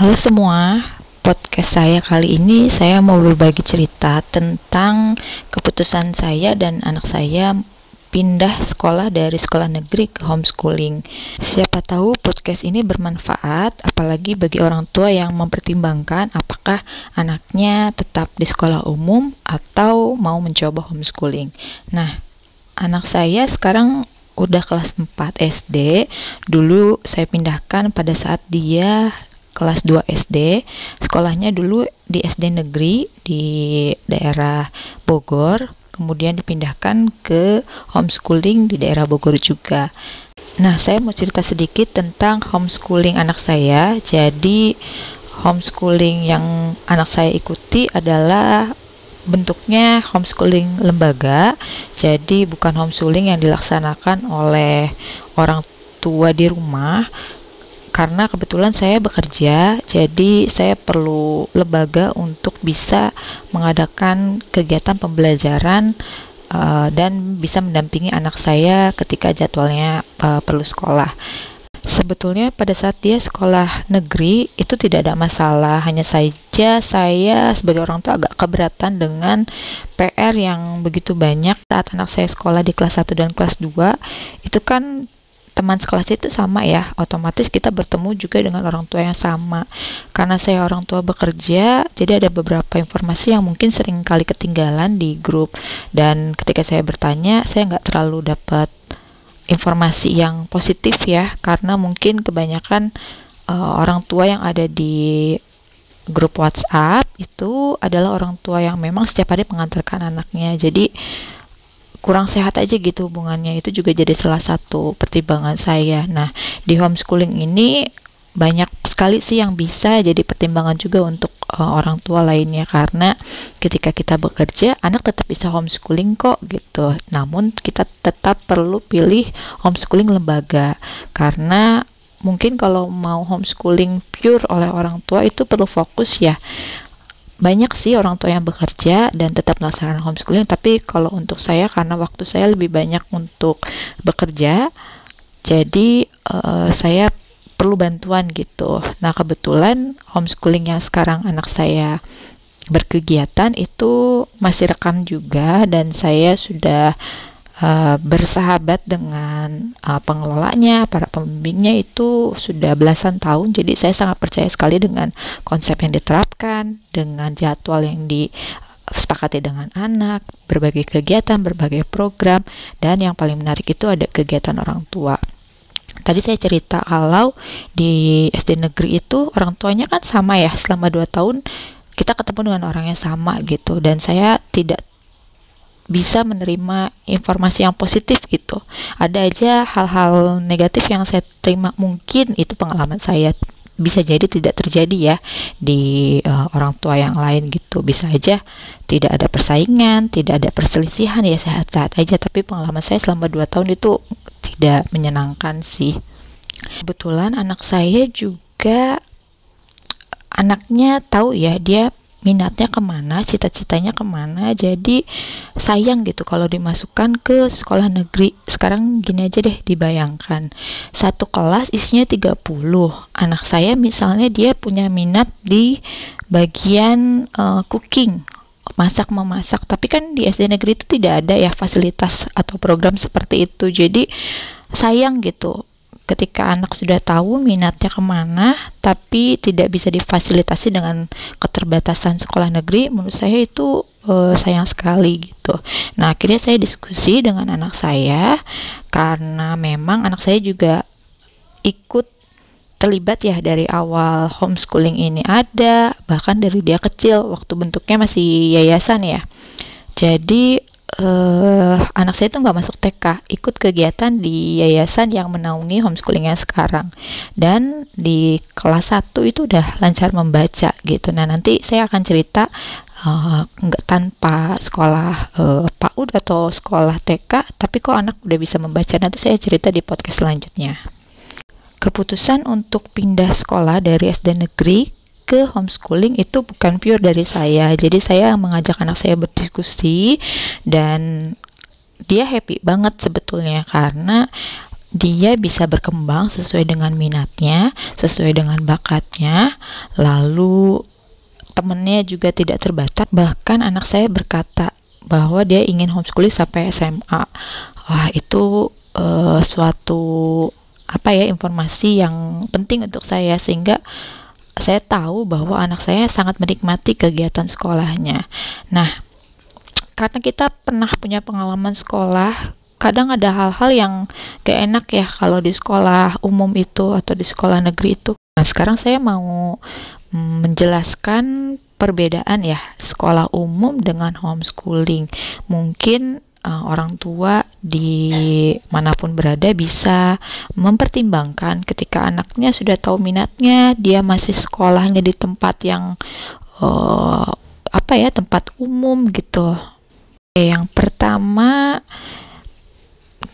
Halo semua, podcast saya kali ini saya mau berbagi cerita tentang keputusan saya dan anak saya pindah sekolah dari sekolah negeri ke homeschooling. Siapa tahu podcast ini bermanfaat, apalagi bagi orang tua yang mempertimbangkan apakah anaknya tetap di sekolah umum atau mau mencoba homeschooling. Nah, anak saya sekarang udah kelas 4 SD. Dulu saya pindahkan pada saat dia kelas 2 SD. Sekolahnya dulu di SD negeri di daerah Bogor, kemudian dipindahkan ke homeschooling di daerah Bogor juga. Nah, saya mau cerita sedikit tentang homeschooling anak saya. Jadi, homeschooling yang anak saya ikuti adalah bentuknya homeschooling lembaga. Jadi, bukan homeschooling yang dilaksanakan oleh orang tua di rumah, karena kebetulan saya bekerja, jadi saya perlu lembaga untuk bisa mengadakan kegiatan pembelajaran uh, dan bisa mendampingi anak saya ketika jadwalnya uh, perlu sekolah. Sebetulnya pada saat dia sekolah negeri itu tidak ada masalah, hanya saja saya sebagai orang tua agak keberatan dengan PR yang begitu banyak saat anak saya sekolah di kelas 1 dan kelas 2 itu kan teman sekelas itu sama ya. Otomatis kita bertemu juga dengan orang tua yang sama. Karena saya orang tua bekerja jadi ada beberapa informasi yang mungkin sering kali ketinggalan di grup. Dan ketika saya bertanya saya nggak terlalu dapat informasi yang positif ya. Karena mungkin kebanyakan uh, orang tua yang ada di grup WhatsApp itu adalah orang tua yang memang setiap hari mengantarkan anaknya. Jadi kurang sehat aja gitu hubungannya. Itu juga jadi salah satu pertimbangan saya. Nah di homeschooling ini banyak sekali sih yang bisa jadi pertimbangan juga untuk uh, orang tua lainnya. Karena ketika kita bekerja anak tetap bisa homeschooling kok gitu. Namun kita tetap perlu pilih homeschooling lembaga. Karena mungkin kalau mau homeschooling pure oleh orang tua itu perlu fokus ya banyak sih orang tua yang bekerja dan tetap melaksanakan homeschooling tapi kalau untuk saya karena waktu saya lebih banyak untuk bekerja jadi uh, saya perlu bantuan gitu. Nah kebetulan homeschooling yang sekarang anak saya berkegiatan itu masih rekam juga dan saya sudah uh, bersahabat dengan uh, pengelolanya, para pembimbingnya itu sudah belasan tahun. Jadi saya sangat percaya sekali dengan konsep yang diterapkan, dengan jadwal yang disepakati dengan anak, berbagai kegiatan, berbagai program, dan yang paling menarik itu ada kegiatan orang tua. Tadi saya cerita kalau di SD negeri itu orang tuanya kan sama ya selama 2 tahun kita ketemu dengan orang yang sama gitu dan saya tidak bisa menerima informasi yang positif gitu. Ada aja hal-hal negatif yang saya terima mungkin itu pengalaman saya bisa jadi tidak terjadi ya di uh, orang tua yang lain gitu. Bisa aja tidak ada persaingan, tidak ada perselisihan ya sehat-sehat aja. Tapi pengalaman saya selama 2 tahun itu tidak menyenangkan sih. Kebetulan anak saya juga anaknya tahu ya dia minatnya ke mana, cita-citanya ke mana. Jadi sayang gitu kalau dimasukkan ke sekolah negeri. Sekarang gini aja deh dibayangkan. Satu kelas isinya 30. Anak saya misalnya dia punya minat di bagian uh, cooking masak memasak tapi kan di SD negeri itu tidak ada ya fasilitas atau program seperti itu jadi sayang gitu ketika anak sudah tahu minatnya ke mana tapi tidak bisa difasilitasi dengan keterbatasan sekolah negeri menurut saya itu uh, sayang sekali gitu. Nah akhirnya saya diskusi dengan anak saya karena memang anak saya juga ikut terlibat ya dari awal homeschooling ini ada bahkan dari dia kecil waktu bentuknya masih yayasan ya. Jadi uh, anak saya itu nggak masuk TK, ikut kegiatan di yayasan yang menaungi homeschoolingnya sekarang. Dan di kelas 1 itu udah lancar membaca gitu. Nah, nanti saya akan cerita uh, tanpa sekolah uh, PAUD atau sekolah TK, tapi kok anak udah bisa membaca. Nanti saya cerita di podcast selanjutnya. Keputusan untuk pindah sekolah dari SD negeri ke homeschooling itu bukan pure dari saya. Jadi saya mengajak anak saya berdiskusi dan dia happy banget sebetulnya karena dia bisa berkembang sesuai dengan minatnya, sesuai dengan bakatnya, lalu temennya juga tidak terbatas. Bahkan anak saya berkata bahwa dia ingin homeschooling sampai SMA. Wah, itu uh, suatu apa ya informasi yang penting untuk saya sehingga saya tahu bahwa anak saya sangat menikmati kegiatan sekolahnya. Nah, karena kita pernah punya pengalaman sekolah, kadang ada hal-hal yang gak enak ya kalau di sekolah umum itu atau di sekolah negeri itu. Nah, sekarang saya mau menjelaskan perbedaan ya sekolah umum dengan homeschooling. Mungkin uh, orang tua di mana pun berada bisa mempertimbangkan ketika anaknya sudah tahu minatnya, dia masih sekolahnya di tempat yang uh, apa ya tempat umum gitu. Yang pertama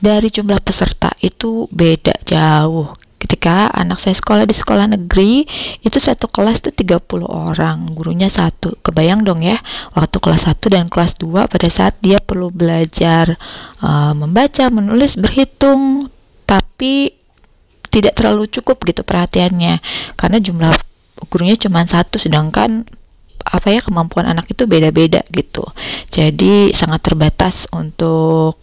dari jumlah peserta itu beda jauh ketika anak saya sekolah di sekolah negeri itu satu kelas tuh 30 orang. Gurunya satu. Kebayang dong ya waktu kelas 1 dan kelas 2 pada saat dia perlu belajar uh, membaca menulis berhitung tapi tidak terlalu cukup gitu perhatiannya. Karena jumlah gurunya cuma satu sedangkan apa ya kemampuan anak itu beda-beda gitu. Jadi sangat terbatas untuk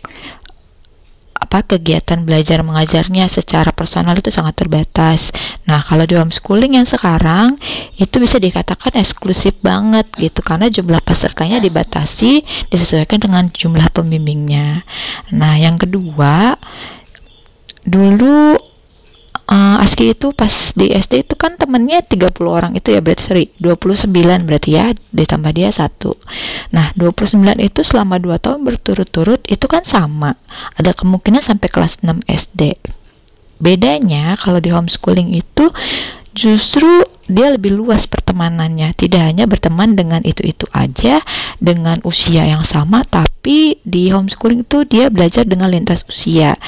apa kegiatan belajar mengajarnya secara personal itu sangat terbatas. Nah, kalau di homeschooling yang sekarang itu bisa dikatakan eksklusif banget gitu karena jumlah pesertanya dibatasi disesuaikan dengan jumlah pembimbingnya. Nah, yang kedua dulu uh, ASKI itu pas di SD itu kan temennya 30 orang itu ya berarti sorry 29 berarti ya ditambah dia satu. Nah 29 itu selama 2 tahun berturut-turut itu kan sama. Ada kemungkinan sampai kelas 6 SD bedanya kalau di homeschooling itu justru dia lebih luas pertemanannya. Tidak hanya berteman dengan itu-itu aja dengan usia yang sama tapi di homeschooling itu dia belajar dengan lintas usia.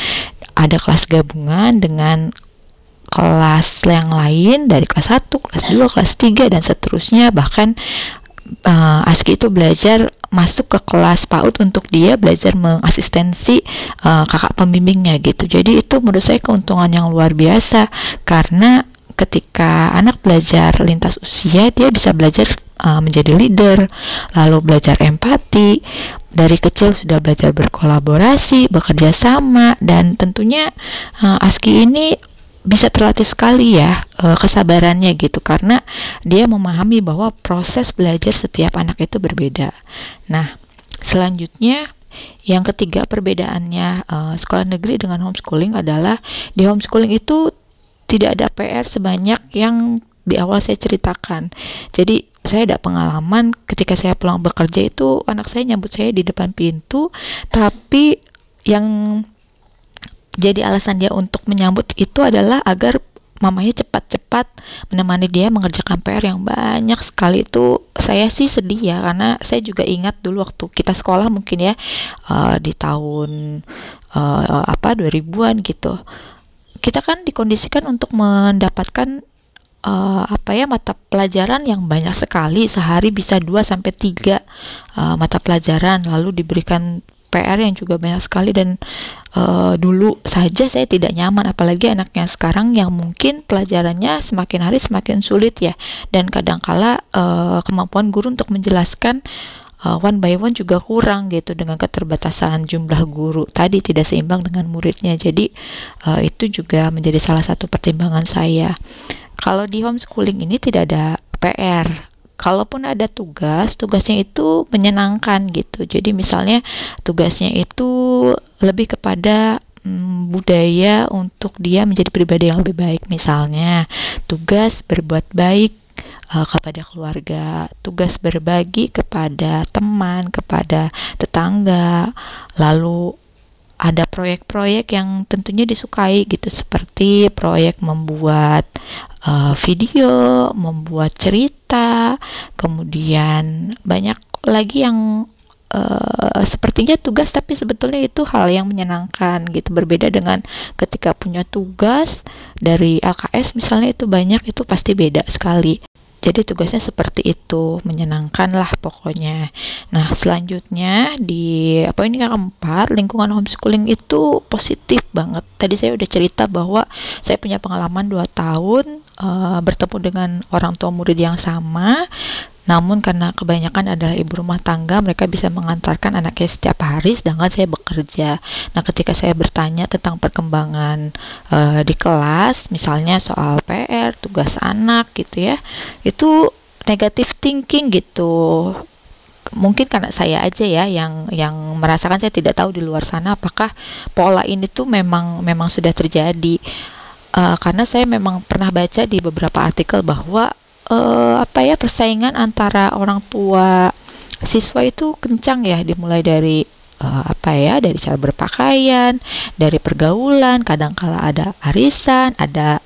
Ada kelas gabungan dengan kelas yang lain dari kelas 1, kelas 2, kelas 3 dan seterusnya bahkan uh, ASKI itu belajar masuk ke kelas PAUD untuk dia belajar mengasistensi uh, kakak pembimbingnya gitu. Jadi itu menurut saya keuntungan yang luar biasa karena ketika anak belajar lintas usia dia bisa belajar uh, menjadi leader, lalu belajar empati, dari kecil sudah belajar berkolaborasi, bekerja sama dan tentunya ASKI ini bisa terlatih sekali ya e, kesabarannya gitu karena dia memahami bahwa proses belajar setiap anak itu berbeda. Nah, selanjutnya yang ketiga perbedaannya e, sekolah negeri dengan homeschooling adalah di homeschooling itu tidak ada PR sebanyak yang di awal saya ceritakan. Jadi saya ada pengalaman ketika saya pulang bekerja itu anak saya nyambut saya di depan pintu, tapi yang jadi alasan dia untuk menyambut itu adalah agar mamanya cepat-cepat menemani dia mengerjakan PR yang banyak sekali. Itu saya sih sedih ya karena saya juga ingat dulu waktu kita sekolah mungkin ya uh, di tahun uh, apa 2000-an gitu. Kita kan dikondisikan untuk mendapatkan uh, apa ya mata pelajaran yang banyak sekali. Sehari bisa 2 sampai 3 uh, mata pelajaran lalu diberikan PR yang juga banyak sekali dan uh, dulu saja saya tidak nyaman apalagi anaknya sekarang yang mungkin pelajarannya semakin hari semakin sulit ya. Dan kadangkala uh, kemampuan guru untuk menjelaskan uh, one by one juga kurang gitu dengan keterbatasan jumlah guru tadi tidak seimbang dengan muridnya. Jadi uh, itu juga menjadi salah satu pertimbangan saya. Kalau di homeschooling ini tidak ada PR kalaupun ada tugas, tugasnya itu menyenangkan gitu. Jadi misalnya tugasnya itu lebih kepada hmm, budaya untuk dia menjadi pribadi yang lebih baik. Misalnya tugas berbuat baik uh, kepada keluarga, tugas berbagi kepada teman, kepada tetangga, lalu ada proyek-proyek yang tentunya disukai gitu seperti proyek membuat uh, video, membuat cerita, kemudian banyak lagi yang uh, sepertinya tugas tapi sebetulnya itu hal yang menyenangkan gitu berbeda dengan ketika punya tugas dari AKS misalnya itu banyak itu pasti beda sekali. Jadi tugasnya seperti itu menyenangkan lah pokoknya. Nah selanjutnya di apa ini yang keempat lingkungan homeschooling itu positif banget. Tadi saya udah cerita bahwa saya punya pengalaman 2 tahun uh, bertemu dengan orang tua murid yang sama namun karena kebanyakan adalah ibu rumah tangga, mereka bisa mengantarkan anaknya setiap hari, sedangkan saya bekerja. Nah, ketika saya bertanya tentang perkembangan uh, di kelas, misalnya soal PR, tugas anak gitu ya, itu negatif thinking gitu. Mungkin karena saya aja ya yang yang merasakan saya tidak tahu di luar sana apakah pola ini tuh memang memang sudah terjadi. Uh, karena saya memang pernah baca di beberapa artikel bahwa uh, apa ya persaingan antara orang tua siswa itu kencang ya dimulai dari uh, apa ya dari cara berpakaian dari pergaulan kadang kala ada arisan ada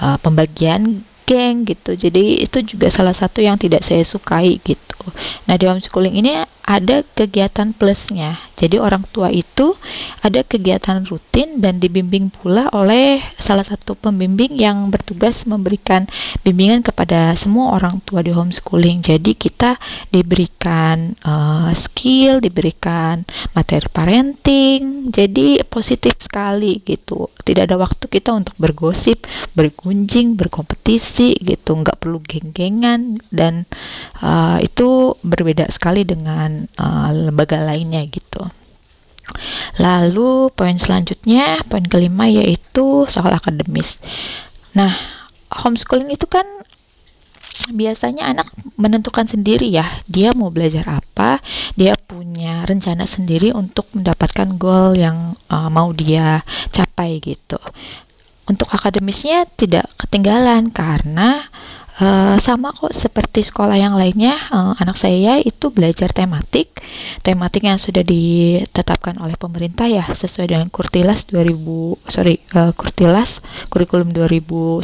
uh, pembagian geng gitu jadi itu juga salah satu yang tidak saya sukai gitu nah di homeschooling ini ada kegiatan plusnya. Jadi orang tua itu ada kegiatan rutin dan dibimbing pula oleh salah satu pembimbing yang bertugas memberikan bimbingan kepada semua orang tua di homeschooling. Jadi kita diberikan uh, skill, diberikan materi parenting. Jadi positif sekali gitu. Tidak ada waktu kita untuk bergosip, bergunjing, berkompetisi gitu. Nggak perlu geng-gengan dan uh, itu berbeda sekali dengan uh, lembaga lainnya gitu. Lalu poin selanjutnya, poin kelima yaitu soal akademis. Nah, homeschooling itu kan biasanya anak menentukan sendiri ya, dia mau belajar apa, dia punya rencana sendiri untuk mendapatkan goal yang uh, mau dia capai gitu. Untuk akademisnya tidak ketinggalan karena Uh, sama kok seperti sekolah yang lainnya, uh, anak saya itu belajar tematik, tematik yang sudah ditetapkan oleh pemerintah ya sesuai dengan Kurtilas 2000 sorry uh, Kurtilas kurikulum 2011.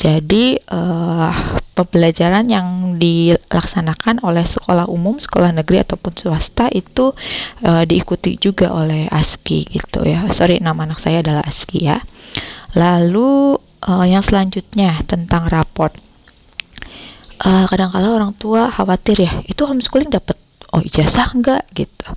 Jadi uh, pembelajaran yang dilaksanakan oleh sekolah umum, sekolah negeri ataupun swasta itu uh, diikuti juga oleh ASKI gitu ya. Sorry nama anak saya adalah ASKI ya. Lalu uh, yang selanjutnya tentang raport uh, kadang-kala orang tua khawatir ya itu homeschooling dapat oh ijazah enggak gitu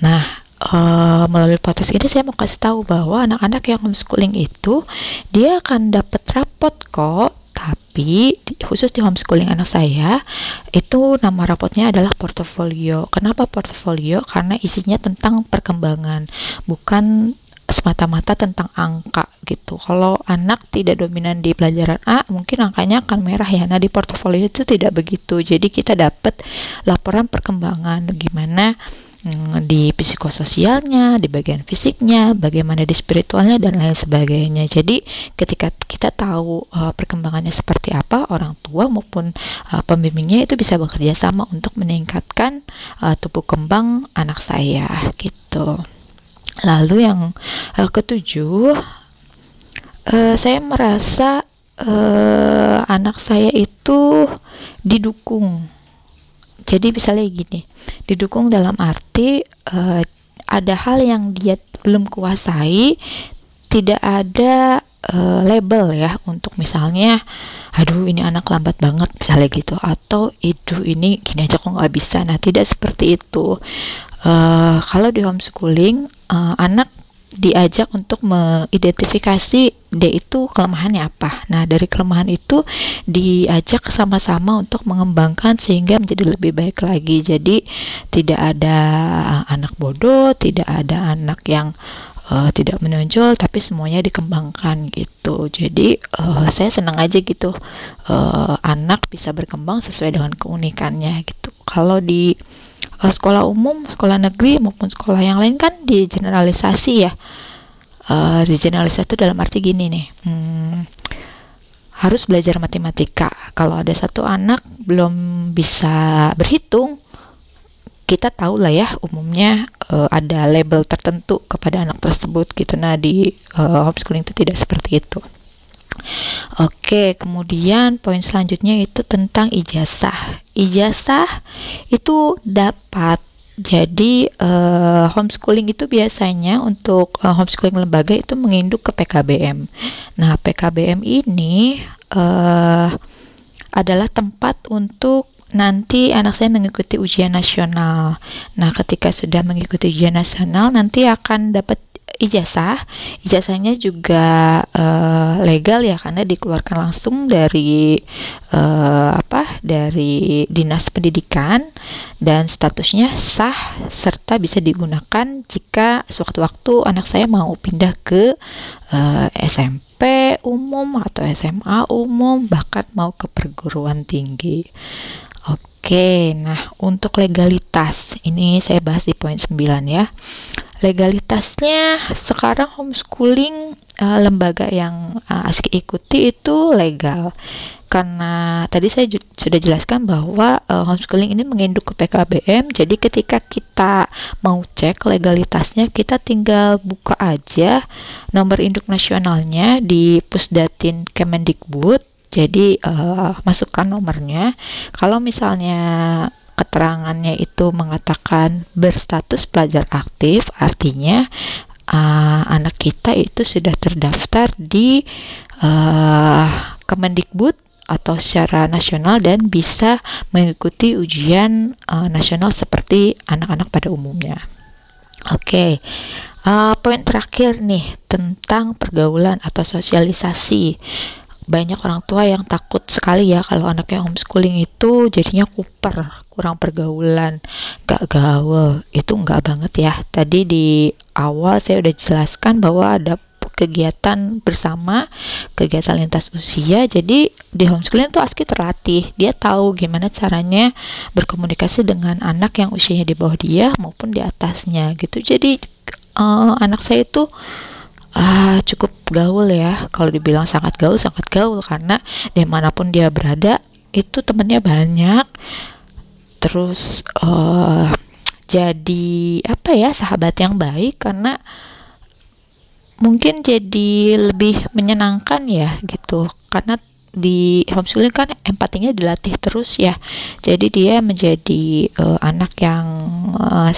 nah uh, melalui podcast ini saya mau kasih tahu bahwa anak-anak yang homeschooling itu dia akan dapat rapot kok tapi khusus di homeschooling anak saya itu nama rapotnya adalah portofolio. Kenapa portofolio? Karena isinya tentang perkembangan, bukan semata-mata tentang angka gitu. Kalau anak tidak dominan di pelajaran A, mungkin angkanya akan merah ya. Nah, di portofolio itu tidak begitu. Jadi kita dapat laporan perkembangan gimana hmm, di psikososialnya, di bagian fisiknya, bagaimana di spiritualnya dan lain sebagainya. Jadi ketika kita tahu uh, perkembangannya seperti apa, orang tua maupun uh, pembimbingnya itu bisa bekerja sama untuk meningkatkan uh, tubuh kembang anak saya gitu. Lalu yang uh, ketujuh, uh, saya merasa uh, anak saya itu didukung. Jadi misalnya gini, didukung dalam arti uh, ada hal yang dia belum kuasai, tidak ada uh, label ya untuk misalnya aduh ini anak lambat banget misalnya gitu atau itu ini gini aja kok nggak bisa nah tidak seperti itu uh, kalau di homeschooling uh, anak diajak untuk mengidentifikasi dia itu kelemahannya apa. Nah, dari kelemahan itu diajak sama-sama untuk mengembangkan sehingga menjadi lebih baik lagi. Jadi tidak ada anak bodoh, tidak ada anak yang uh, tidak menonjol tapi semuanya dikembangkan gitu. Jadi uh, saya senang aja gitu uh, anak bisa berkembang sesuai dengan keunikannya gitu. Kalau di uh, sekolah umum, sekolah negeri maupun sekolah yang lain kan digeneralisasi ya. Uh, digeneralisasi itu dalam arti gini nih. Hmm, harus belajar matematika. Kalau ada satu anak belum bisa berhitung, kita tahu lah ya umumnya uh, ada label tertentu kepada anak tersebut gitu. Nah di uh, homeschooling itu tidak seperti itu. Oke, kemudian poin selanjutnya itu tentang ijazah. Ijazah itu dapat jadi uh, homeschooling itu biasanya untuk uh, homeschooling lembaga itu menginduk ke PKBM. Nah, PKBM ini uh, adalah tempat untuk nanti anak saya mengikuti ujian nasional. Nah, ketika sudah mengikuti ujian nasional, nanti akan dapat ijazah. Ijazahnya juga uh, legal ya karena dikeluarkan langsung dari uh, apa? dari Dinas Pendidikan dan statusnya sah serta bisa digunakan jika sewaktu-waktu anak saya mau pindah ke uh, eh, SMP umum atau SMA umum bahkan mau ke perguruan tinggi. Oke, nah untuk legalitas ini saya bahas di poin 9 ya. Legalitasnya sekarang homeschooling uh, lembaga yang uh, ikuti itu legal. Karena tadi saya sudah jelaskan bahwa uh, homeschooling ini menginduk ke PKBM, jadi ketika kita mau cek legalitasnya, kita tinggal buka aja nomor induk nasionalnya di Pusdatin Kemendikbud jadi uh, masukkan nomornya. Kalau misalnya keterangannya itu mengatakan berstatus pelajar aktif, artinya uh, anak kita itu sudah terdaftar di uh, Kemendikbud atau secara nasional dan bisa mengikuti ujian uh, nasional seperti anak-anak pada umumnya. Oke, okay. uh, poin terakhir nih tentang pergaulan atau sosialisasi banyak orang tua yang takut sekali ya kalau anaknya homeschooling itu jadinya kuper, kurang pergaulan, gak gaul. Itu enggak banget ya. Tadi di awal saya udah jelaskan bahwa ada kegiatan bersama, kegiatan lintas usia. Jadi di homeschooling tuh Aski terlatih. Dia tahu gimana caranya berkomunikasi dengan anak yang usianya di bawah dia maupun di atasnya gitu. Jadi uh, anak saya itu ah, cukup gaul ya. Kalau dibilang sangat gaul sangat gaul. Karena di mana pun dia berada itu temennya banyak. Terus uh, jadi apa ya sahabat yang baik. Karena mungkin jadi lebih menyenangkan ya gitu. Karena di homeschooling kan empatinya dilatih terus ya. Jadi dia menjadi uh, anak yang uh,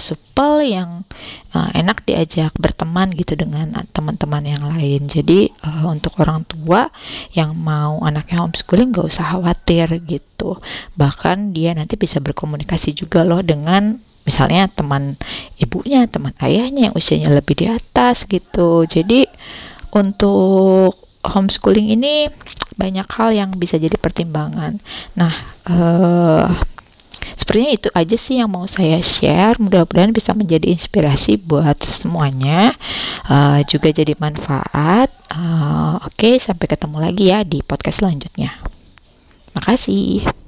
supel yang uh, enak diajak berteman gitu dengan teman-teman yang lain. Jadi uh, untuk orang tua yang mau anaknya homeschooling gak usah khawatir gitu. Bahkan dia nanti bisa berkomunikasi juga loh dengan misalnya teman ibunya teman ayahnya yang usianya lebih di atas gitu. Jadi untuk homeschooling ini banyak hal yang bisa jadi pertimbangan. Nah, uh, sepertinya itu aja sih yang mau saya share. Mudah-mudahan bisa menjadi inspirasi buat semuanya, uh, juga jadi manfaat. Uh, Oke, sampai ketemu lagi ya di podcast selanjutnya. Makasih.